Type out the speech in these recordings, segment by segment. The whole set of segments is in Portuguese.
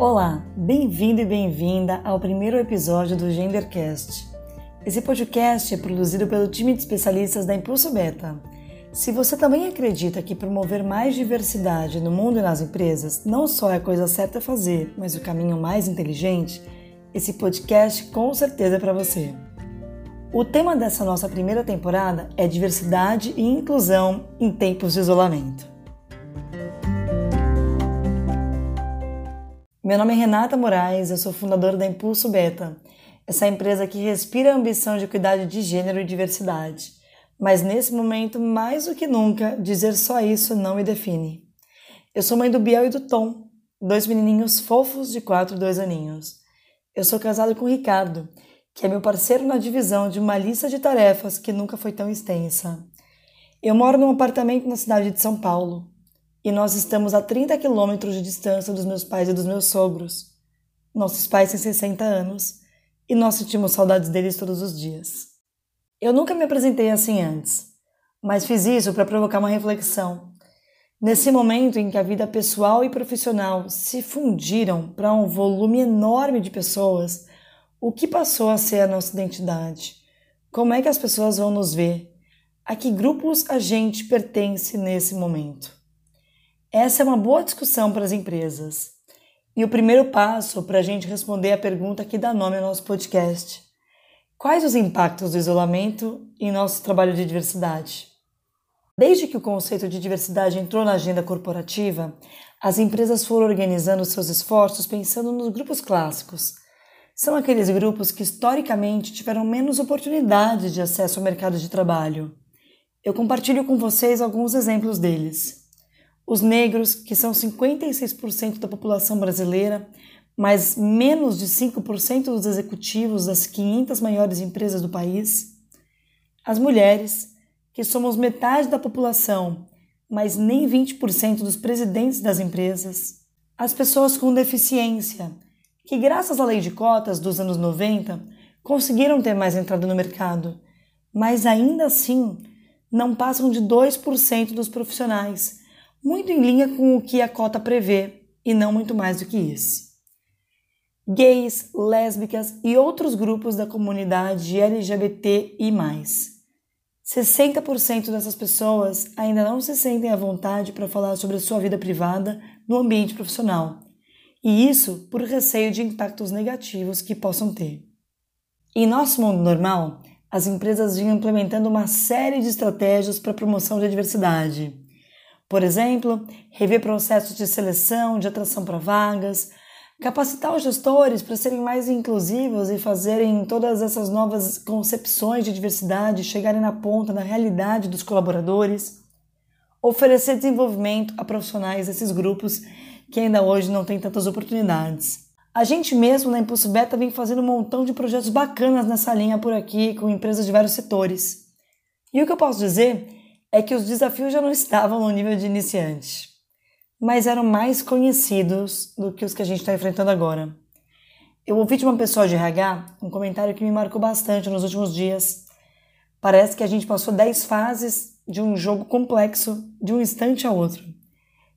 Olá, bem-vindo e bem-vinda ao primeiro episódio do Gendercast. Esse podcast é produzido pelo time de especialistas da Impulso Beta. Se você também acredita que promover mais diversidade no mundo e nas empresas não só é a coisa certa a fazer, mas o caminho mais inteligente, esse podcast com certeza é para você. O tema dessa nossa primeira temporada é diversidade e inclusão em tempos de isolamento. Meu nome é Renata Moraes, eu sou fundadora da Impulso Beta, essa empresa que respira a ambição de equidade de gênero e diversidade. Mas nesse momento, mais do que nunca, dizer só isso não me define. Eu sou mãe do Biel e do Tom, dois menininhos fofos de 4 e 2 aninhos. Eu sou casado com o Ricardo, que é meu parceiro na divisão de uma lista de tarefas que nunca foi tão extensa. Eu moro num apartamento na cidade de São Paulo e nós estamos a 30 quilômetros de distância dos meus pais e dos meus sogros. Nossos pais têm 60 anos e nós sentimos saudades deles todos os dias. Eu nunca me apresentei assim antes, mas fiz isso para provocar uma reflexão. Nesse momento em que a vida pessoal e profissional se fundiram para um volume enorme de pessoas, o que passou a ser a nossa identidade? Como é que as pessoas vão nos ver? A que grupos a gente pertence nesse momento? Essa é uma boa discussão para as empresas. E o primeiro passo para a gente responder a pergunta que dá nome ao nosso podcast: Quais os impactos do isolamento em nosso trabalho de diversidade? Desde que o conceito de diversidade entrou na agenda corporativa, as empresas foram organizando seus esforços pensando nos grupos clássicos. São aqueles grupos que historicamente tiveram menos oportunidades de acesso ao mercado de trabalho. Eu compartilho com vocês alguns exemplos deles. Os negros, que são 56% da população brasileira, mas menos de 5% dos executivos das 500 maiores empresas do país. As mulheres, que somos metade da população, mas nem 20% dos presidentes das empresas. As pessoas com deficiência, que graças à lei de cotas dos anos 90 conseguiram ter mais entrada no mercado, mas ainda assim não passam de 2% dos profissionais muito em linha com o que a cota prevê e não muito mais do que isso. Gays, lésbicas e outros grupos da comunidade LGBT e mais. 60% dessas pessoas ainda não se sentem à vontade para falar sobre sua vida privada no ambiente profissional, e isso por receio de impactos negativos que possam ter. Em nosso mundo normal, as empresas vinham implementando uma série de estratégias para a promoção da diversidade por exemplo, rever processos de seleção, de atração para vagas, capacitar os gestores para serem mais inclusivos e fazerem todas essas novas concepções de diversidade chegarem na ponta da realidade dos colaboradores, oferecer desenvolvimento a profissionais desses grupos que ainda hoje não têm tantas oportunidades. A gente mesmo na Impulso Beta vem fazendo um montão de projetos bacanas nessa linha por aqui com empresas de vários setores. E o que eu posso dizer é que os desafios já não estavam no nível de iniciante, mas eram mais conhecidos do que os que a gente está enfrentando agora. Eu ouvi de uma pessoa de RH um comentário que me marcou bastante nos últimos dias. Parece que a gente passou 10 fases de um jogo complexo de um instante a outro,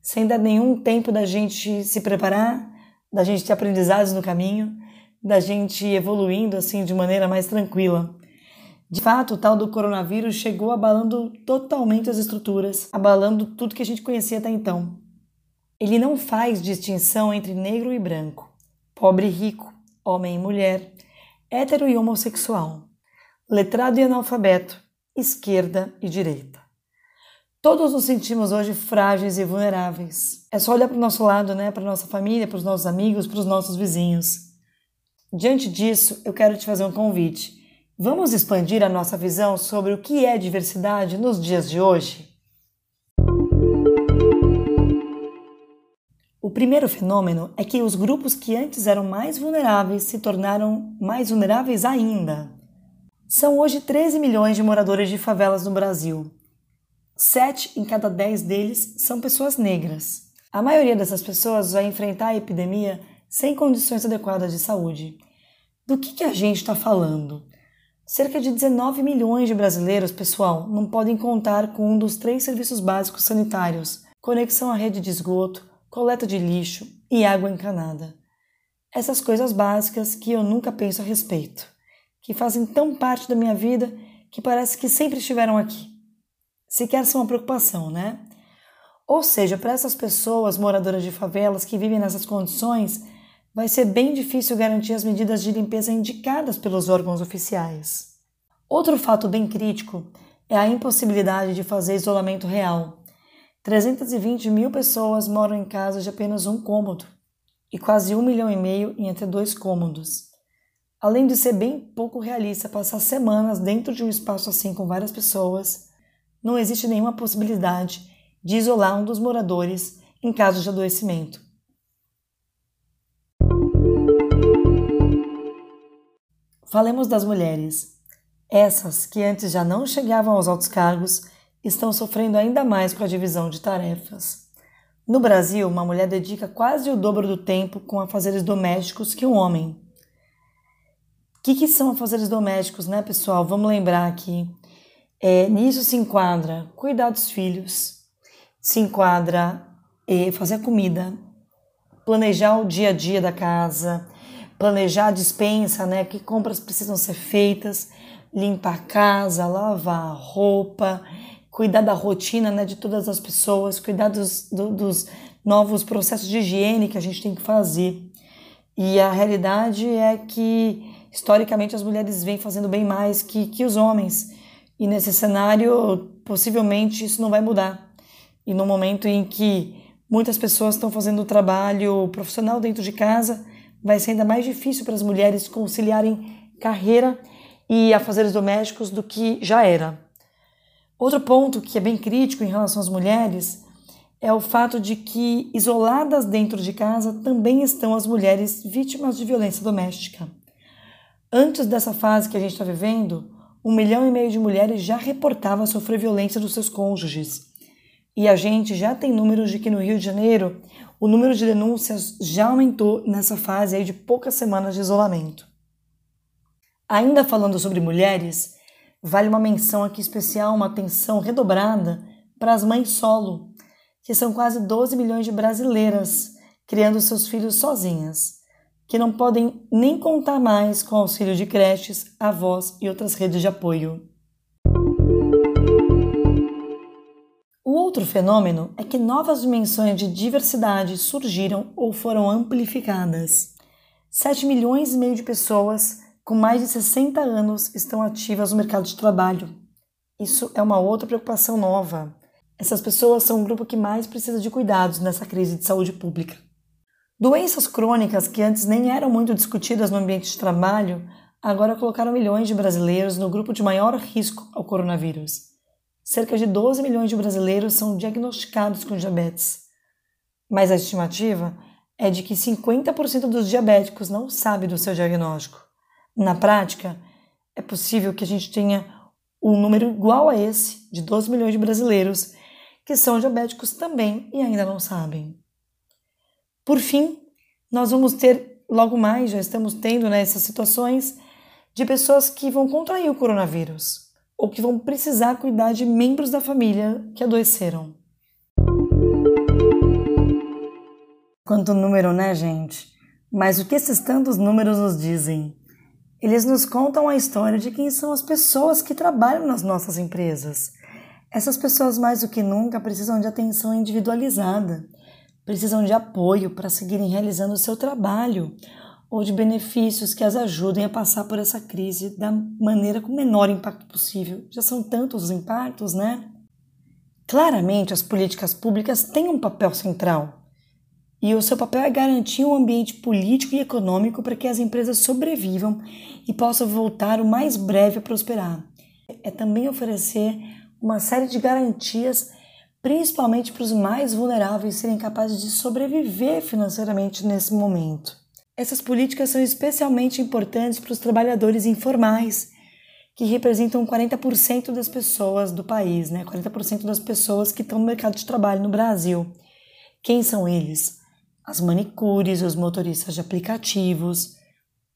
sem dar nenhum tempo da gente se preparar, da gente ter aprendizados no caminho, da gente evoluindo assim de maneira mais tranquila. De fato, o tal do coronavírus chegou abalando totalmente as estruturas, abalando tudo que a gente conhecia até então. Ele não faz distinção entre negro e branco, pobre e rico, homem e mulher, hétero e homossexual, letrado e analfabeto, esquerda e direita. Todos nos sentimos hoje frágeis e vulneráveis. É só olhar para o nosso lado, né? para nossa família, para os nossos amigos, para os nossos vizinhos. Diante disso, eu quero te fazer um convite Vamos expandir a nossa visão sobre o que é diversidade nos dias de hoje? O primeiro fenômeno é que os grupos que antes eram mais vulneráveis se tornaram mais vulneráveis ainda. São hoje 13 milhões de moradores de favelas no Brasil. Sete em cada dez deles são pessoas negras. A maioria dessas pessoas vai enfrentar a epidemia sem condições adequadas de saúde. Do que, que a gente está falando? Cerca de 19 milhões de brasileiros, pessoal, não podem contar com um dos três serviços básicos sanitários: conexão à rede de esgoto, coleta de lixo e água encanada. essas coisas básicas que eu nunca penso a respeito, que fazem tão parte da minha vida que parece que sempre estiveram aqui. Sequer são uma preocupação, né? Ou seja, para essas pessoas moradoras de favelas que vivem nessas condições, vai ser bem difícil garantir as medidas de limpeza indicadas pelos órgãos oficiais. Outro fato bem crítico é a impossibilidade de fazer isolamento real. 320 mil pessoas moram em casas de apenas um cômodo e quase um milhão e meio em até dois cômodos. Além de ser bem pouco realista passar semanas dentro de um espaço assim com várias pessoas, não existe nenhuma possibilidade de isolar um dos moradores em caso de adoecimento. Falemos das mulheres. Essas que antes já não chegavam aos altos cargos estão sofrendo ainda mais com a divisão de tarefas. No Brasil, uma mulher dedica quase o dobro do tempo com afazeres domésticos que um homem. O que, que são afazeres domésticos, né, pessoal? Vamos lembrar aqui. É, nisso se enquadra cuidar dos filhos, se enquadra é, fazer comida, planejar o dia a dia da casa, planejar a dispensa, né? Que compras precisam ser feitas, limpar a casa, lavar a roupa, cuidar da rotina né, de todas as pessoas, cuidar dos, do, dos novos processos de higiene que a gente tem que fazer. E a realidade é que, historicamente, as mulheres vêm fazendo bem mais que, que os homens. E nesse cenário, possivelmente, isso não vai mudar. E no momento em que muitas pessoas estão fazendo o trabalho profissional dentro de casa, vai ser ainda mais difícil para as mulheres conciliarem carreira e afazeres domésticos do que já era. Outro ponto que é bem crítico em relação às mulheres é o fato de que, isoladas dentro de casa, também estão as mulheres vítimas de violência doméstica. Antes dessa fase que a gente está vivendo, um milhão e meio de mulheres já reportava sofrer violência dos seus cônjuges. E a gente já tem números de que no Rio de Janeiro o número de denúncias já aumentou nessa fase aí de poucas semanas de isolamento. Ainda falando sobre mulheres, Vale uma menção aqui especial, uma atenção redobrada para as mães solo, que são quase 12 milhões de brasileiras criando seus filhos sozinhas, que não podem nem contar mais com auxílio de creches, avós e outras redes de apoio. O outro fenômeno é que novas dimensões de diversidade surgiram ou foram amplificadas. 7 milhões e meio de pessoas com mais de 60 anos estão ativas no mercado de trabalho. Isso é uma outra preocupação nova. Essas pessoas são o grupo que mais precisa de cuidados nessa crise de saúde pública. Doenças crônicas que antes nem eram muito discutidas no ambiente de trabalho, agora colocaram milhões de brasileiros no grupo de maior risco ao coronavírus. Cerca de 12 milhões de brasileiros são diagnosticados com diabetes. Mas a estimativa é de que 50% dos diabéticos não sabe do seu diagnóstico. Na prática, é possível que a gente tenha um número igual a esse, de 12 milhões de brasileiros, que são diabéticos também e ainda não sabem. Por fim, nós vamos ter, logo mais, já estamos tendo né, situações, de pessoas que vão contrair o coronavírus ou que vão precisar cuidar de membros da família que adoeceram. Quanto número, né, gente? Mas o que esses tantos números nos dizem? Eles nos contam a história de quem são as pessoas que trabalham nas nossas empresas. Essas pessoas, mais do que nunca, precisam de atenção individualizada, precisam de apoio para seguirem realizando o seu trabalho ou de benefícios que as ajudem a passar por essa crise da maneira com o menor impacto possível. Já são tantos os impactos, né? Claramente, as políticas públicas têm um papel central e o seu papel é garantir um ambiente político e econômico para que as empresas sobrevivam e possam voltar o mais breve a prosperar. É também oferecer uma série de garantias, principalmente para os mais vulneráveis serem capazes de sobreviver financeiramente nesse momento. Essas políticas são especialmente importantes para os trabalhadores informais, que representam 40% das pessoas do país, né? 40% das pessoas que estão no mercado de trabalho no Brasil. Quem são eles? as manicures, os motoristas de aplicativos,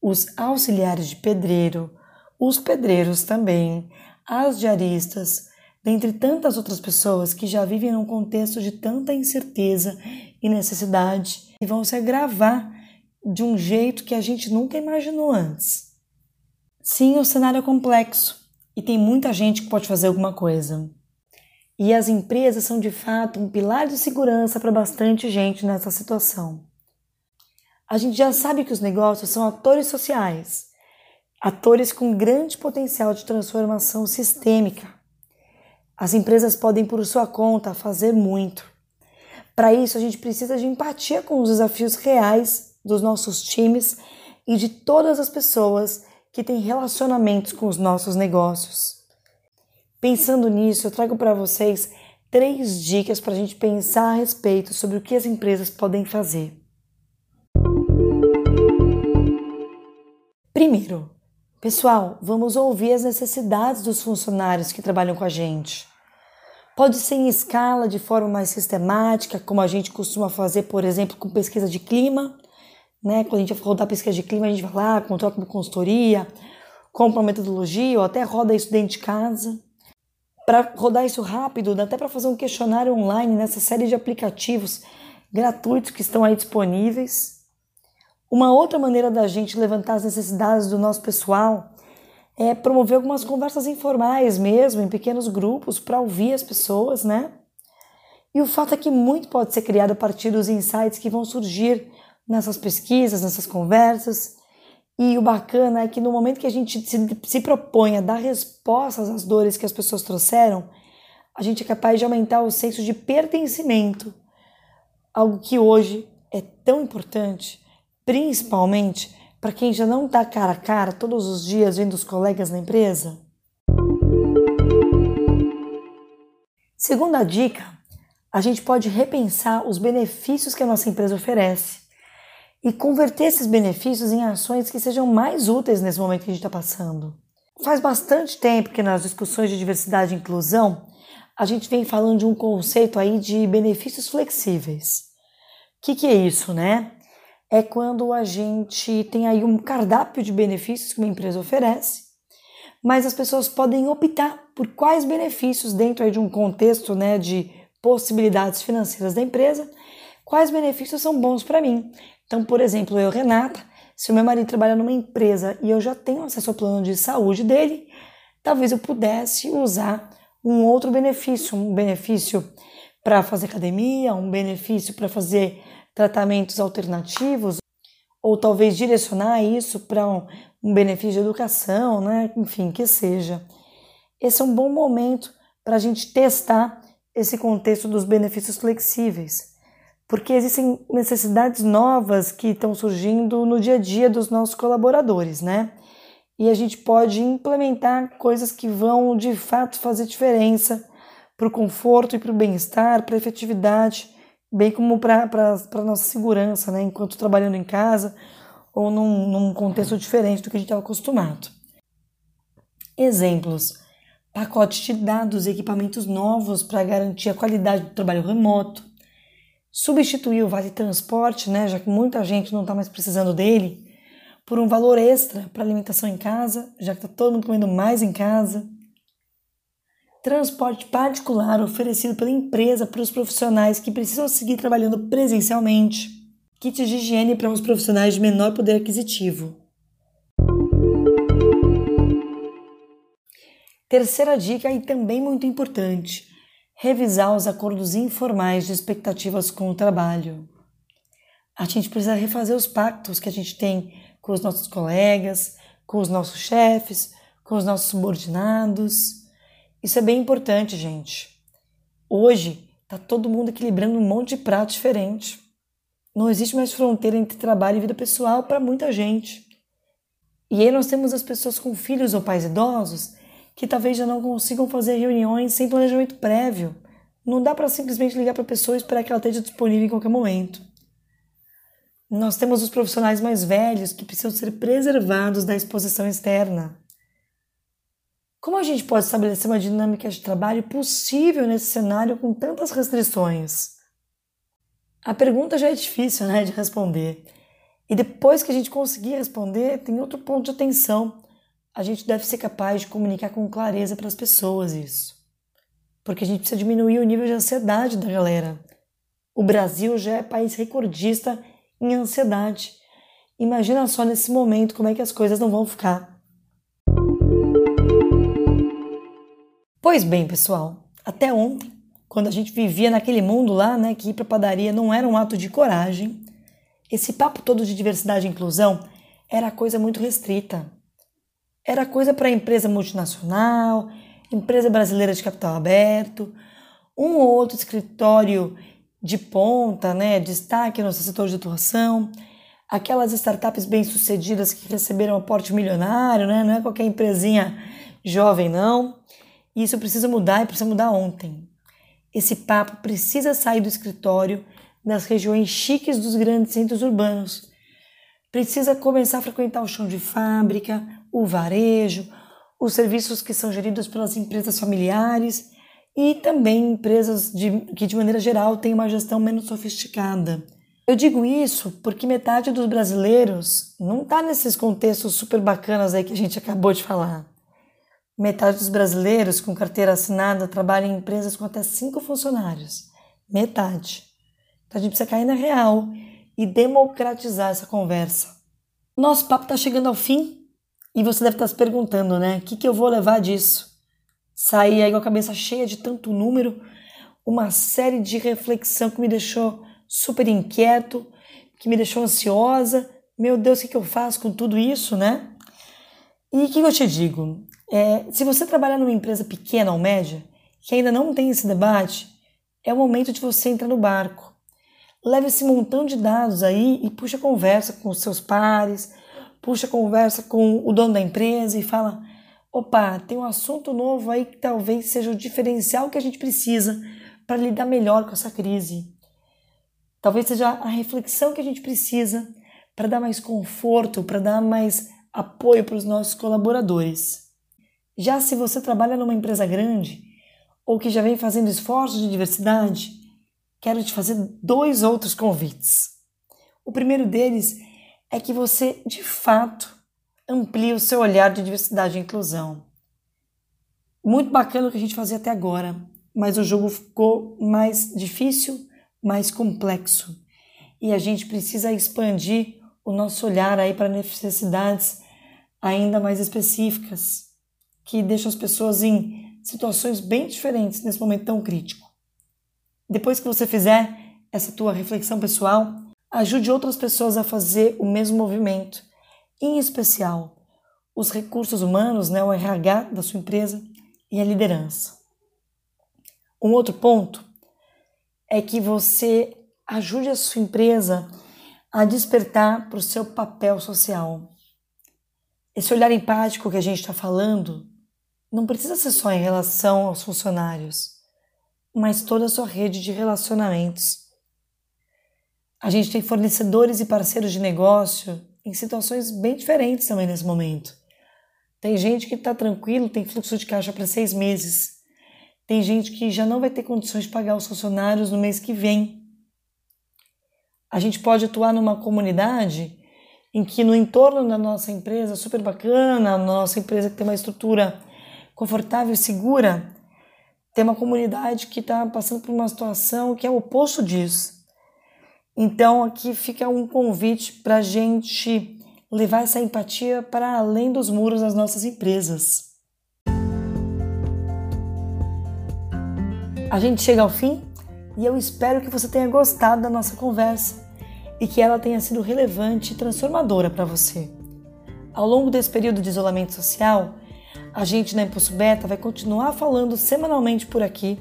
os auxiliares de pedreiro, os pedreiros também, as diaristas, dentre tantas outras pessoas que já vivem num contexto de tanta incerteza e necessidade e vão se agravar de um jeito que a gente nunca imaginou antes. Sim, o cenário é complexo e tem muita gente que pode fazer alguma coisa. E as empresas são de fato um pilar de segurança para bastante gente nessa situação. A gente já sabe que os negócios são atores sociais, atores com grande potencial de transformação sistêmica. As empresas podem, por sua conta, fazer muito. Para isso, a gente precisa de empatia com os desafios reais dos nossos times e de todas as pessoas que têm relacionamentos com os nossos negócios. Pensando nisso, eu trago para vocês três dicas para a gente pensar a respeito sobre o que as empresas podem fazer. Primeiro, pessoal, vamos ouvir as necessidades dos funcionários que trabalham com a gente. Pode ser em escala, de forma mais sistemática, como a gente costuma fazer, por exemplo, com pesquisa de clima. Né? Quando a gente vai rodar pesquisa de clima, a gente vai lá, contrata uma consultoria, compra uma metodologia, ou até roda isso dentro de casa para rodar isso rápido, dá até para fazer um questionário online nessa série de aplicativos gratuitos que estão aí disponíveis. Uma outra maneira da gente levantar as necessidades do nosso pessoal é promover algumas conversas informais mesmo, em pequenos grupos, para ouvir as pessoas, né? E o fato é que muito pode ser criado a partir dos insights que vão surgir nessas pesquisas, nessas conversas, e o bacana é que no momento que a gente se, se propõe a dar respostas às dores que as pessoas trouxeram, a gente é capaz de aumentar o senso de pertencimento, algo que hoje é tão importante, principalmente para quem já não está cara a cara todos os dias vendo os colegas na empresa. Segunda dica, a gente pode repensar os benefícios que a nossa empresa oferece e converter esses benefícios em ações que sejam mais úteis nesse momento que a gente está passando. Faz bastante tempo que nas discussões de diversidade e inclusão a gente vem falando de um conceito aí de benefícios flexíveis. O que, que é isso, né? É quando a gente tem aí um cardápio de benefícios que uma empresa oferece, mas as pessoas podem optar por quais benefícios dentro aí de um contexto né, de possibilidades financeiras da empresa, quais benefícios são bons para mim, então, por exemplo, eu, Renata, se o meu marido trabalha numa empresa e eu já tenho acesso ao plano de saúde dele, talvez eu pudesse usar um outro benefício, um benefício para fazer academia, um benefício para fazer tratamentos alternativos, ou talvez direcionar isso para um, um, benefício de educação, né? enfim, que seja. Esse é um bom momento para a gente testar esse contexto dos benefícios flexíveis porque existem necessidades novas que estão surgindo no dia a dia dos nossos colaboradores, né? E a gente pode implementar coisas que vão de fato fazer diferença para o conforto e para o bem-estar, para a efetividade, bem como para a nossa segurança, né? Enquanto trabalhando em casa ou num, num contexto diferente do que a gente estava acostumado. Exemplos: pacotes de dados e equipamentos novos para garantir a qualidade do trabalho remoto substituir o vale transporte, né, já que muita gente não está mais precisando dele, por um valor extra para alimentação em casa, já que está todo mundo comendo mais em casa. Transporte particular oferecido pela empresa para os profissionais que precisam seguir trabalhando presencialmente. Kits de higiene para os profissionais de menor poder aquisitivo. Terceira dica e também muito importante: revisar os acordos informais de expectativas com o trabalho. A gente precisa refazer os pactos que a gente tem com os nossos colegas, com os nossos chefes, com os nossos subordinados. Isso é bem importante, gente. Hoje está todo mundo equilibrando um monte de prato diferente. Não existe mais fronteira entre trabalho e vida pessoal para muita gente. E aí nós temos as pessoas com filhos ou pais idosos que talvez já não consigam fazer reuniões sem planejamento prévio. Não dá para simplesmente ligar para a pessoa e esperar que ela esteja disponível em qualquer momento. Nós temos os profissionais mais velhos que precisam ser preservados da exposição externa. Como a gente pode estabelecer uma dinâmica de trabalho possível nesse cenário com tantas restrições? A pergunta já é difícil né, de responder. E depois que a gente conseguir responder, tem outro ponto de atenção a gente deve ser capaz de comunicar com clareza para as pessoas isso. Porque a gente precisa diminuir o nível de ansiedade da galera. O Brasil já é país recordista em ansiedade. Imagina só nesse momento como é que as coisas não vão ficar. Pois bem, pessoal, até ontem, quando a gente vivia naquele mundo lá, né, que ir para padaria não era um ato de coragem, esse papo todo de diversidade e inclusão era coisa muito restrita. Era coisa para empresa multinacional, empresa brasileira de capital aberto, um ou outro escritório de ponta, né, destaque no setor de atuação, aquelas startups bem-sucedidas que receberam aporte milionário, né, não é qualquer empresinha jovem, não. Isso precisa mudar e precisa mudar ontem. Esse papo precisa sair do escritório das regiões chiques dos grandes centros urbanos. Precisa começar a frequentar o chão de fábrica, o varejo, os serviços que são geridos pelas empresas familiares e também empresas de, que, de maneira geral, têm uma gestão menos sofisticada. Eu digo isso porque metade dos brasileiros não está nesses contextos super bacanas aí que a gente acabou de falar. Metade dos brasileiros com carteira assinada trabalha em empresas com até cinco funcionários. Metade. Então a gente precisa cair na real e democratizar essa conversa. Nosso papo está chegando ao fim e você deve estar se perguntando, né? O que, que eu vou levar disso? Sair aí com a cabeça cheia de tanto número, uma série de reflexão que me deixou super inquieto, que me deixou ansiosa. Meu Deus, o que, que eu faço com tudo isso, né? E o que eu te digo? É, se você trabalhar numa empresa pequena ou média, que ainda não tem esse debate, é o momento de você entrar no barco. Leve esse montão de dados aí e puxa conversa com os seus pares, puxa conversa com o dono da empresa e fala: opa, tem um assunto novo aí que talvez seja o diferencial que a gente precisa para lidar melhor com essa crise. Talvez seja a reflexão que a gente precisa para dar mais conforto, para dar mais apoio para os nossos colaboradores. Já se você trabalha numa empresa grande ou que já vem fazendo esforços de diversidade, quero te fazer dois outros convites. O primeiro deles é que você, de fato, amplie o seu olhar de diversidade e inclusão. Muito bacana o que a gente fazia até agora, mas o jogo ficou mais difícil, mais complexo. E a gente precisa expandir o nosso olhar aí para necessidades ainda mais específicas, que deixam as pessoas em situações bem diferentes nesse momento tão crítico. Depois que você fizer essa tua reflexão pessoal, Ajude outras pessoas a fazer o mesmo movimento, em especial os recursos humanos, né, o RH da sua empresa e a liderança. Um outro ponto é que você ajude a sua empresa a despertar para o seu papel social. Esse olhar empático que a gente está falando não precisa ser só em relação aos funcionários, mas toda a sua rede de relacionamentos a gente tem fornecedores e parceiros de negócio em situações bem diferentes também nesse momento. Tem gente que está tranquilo, tem fluxo de caixa para seis meses. Tem gente que já não vai ter condições de pagar os funcionários no mês que vem. A gente pode atuar numa comunidade em que no entorno da nossa empresa super bacana, a nossa empresa que tem uma estrutura confortável e segura, tem uma comunidade que está passando por uma situação que é o oposto disso. Então, aqui fica um convite para a gente levar essa empatia para além dos muros das nossas empresas. A gente chega ao fim e eu espero que você tenha gostado da nossa conversa e que ela tenha sido relevante e transformadora para você. Ao longo desse período de isolamento social, a gente na Impulso Beta vai continuar falando semanalmente por aqui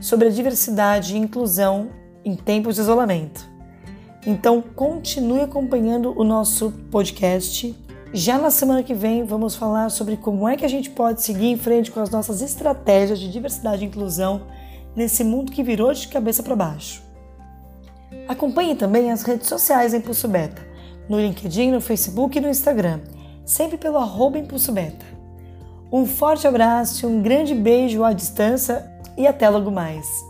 sobre a diversidade e inclusão em tempos de isolamento. Então continue acompanhando o nosso podcast. Já na semana que vem vamos falar sobre como é que a gente pode seguir em frente com as nossas estratégias de diversidade e inclusão nesse mundo que virou de cabeça para baixo. Acompanhe também as redes sociais da Impulso Beta, no LinkedIn, no Facebook e no Instagram, sempre pelo arroba Impulso Beta. Um forte abraço, um grande beijo à distância e até logo mais!